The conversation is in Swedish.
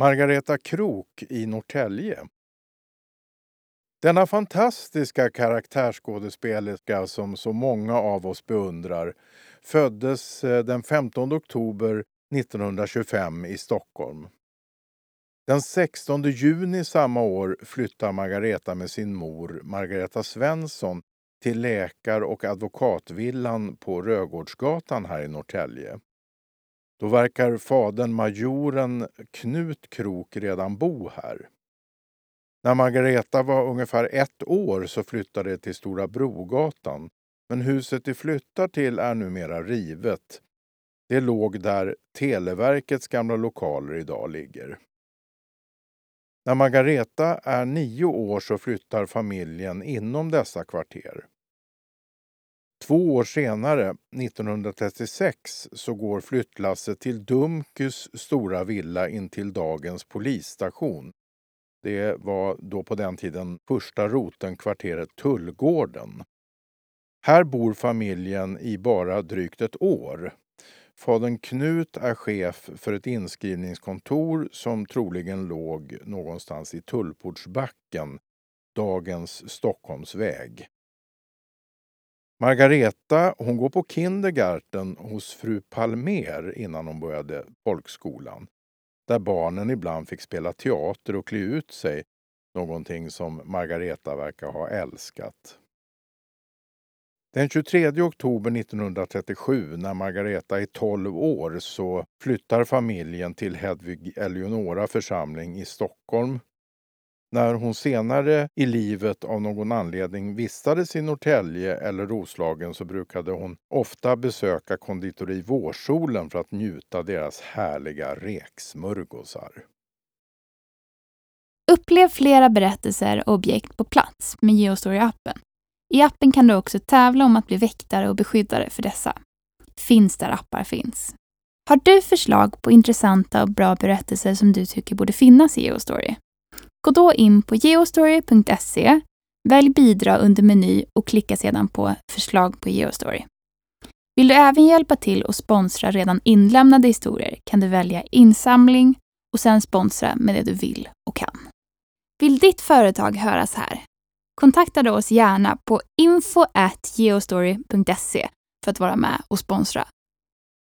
Margareta Krok i Norrtälje. Denna fantastiska karaktärsskådespelerska som så många av oss beundrar föddes eh, den 15 oktober 1925 i Stockholm. Den 16 juni samma år flyttar Margareta med sin mor Margareta Svensson till läkar och advokatvillan på Rögårdsgatan här i Norrtälje. Då verkar fadern majoren Knut Krok redan bo här. När Margareta var ungefär ett år så flyttade det till Stora Brogatan. Men huset de flyttar till är numera rivet. Det låg där Televerkets gamla lokaler idag ligger. När Margareta är nio år så flyttar familjen inom dessa kvarter. Två år senare, 1936, så går flyttlasset till Dumkus stora villa intill dagens polisstation. Det var då på den tiden första roten kvarteret Tullgården. Här bor familjen i bara drygt ett år. Fadern Knut är chef för ett inskrivningskontor som troligen låg någonstans i Tullportsbacken, dagens Stockholmsväg. Margareta hon går på kindergarten hos fru Palmer innan hon började folkskolan. Där barnen ibland fick spela teater och klä ut sig. Någonting som Margareta verkar ha älskat. Den 23 oktober 1937, när Margareta är 12 år, så flyttar familjen till Hedvig Eleonora församling i Stockholm när hon senare i livet av någon anledning vistades i Norrtälje eller Roslagen så brukade hon ofta besöka konditori Vårsolen för att njuta deras härliga räksmörgåsar. Upplev flera berättelser och objekt på plats med Geostory-appen. I appen kan du också tävla om att bli väktare och beskyddare för dessa. Finns där appar finns. Har du förslag på intressanta och bra berättelser som du tycker borde finnas i Geostory? Gå då in på geostory.se, välj bidra under meny och klicka sedan på förslag på Geostory. Vill du även hjälpa till och sponsra redan inlämnade historier kan du välja insamling och sen sponsra med det du vill och kan. Vill ditt företag höras här? Kontakta då oss gärna på info.geostory.se för att vara med och sponsra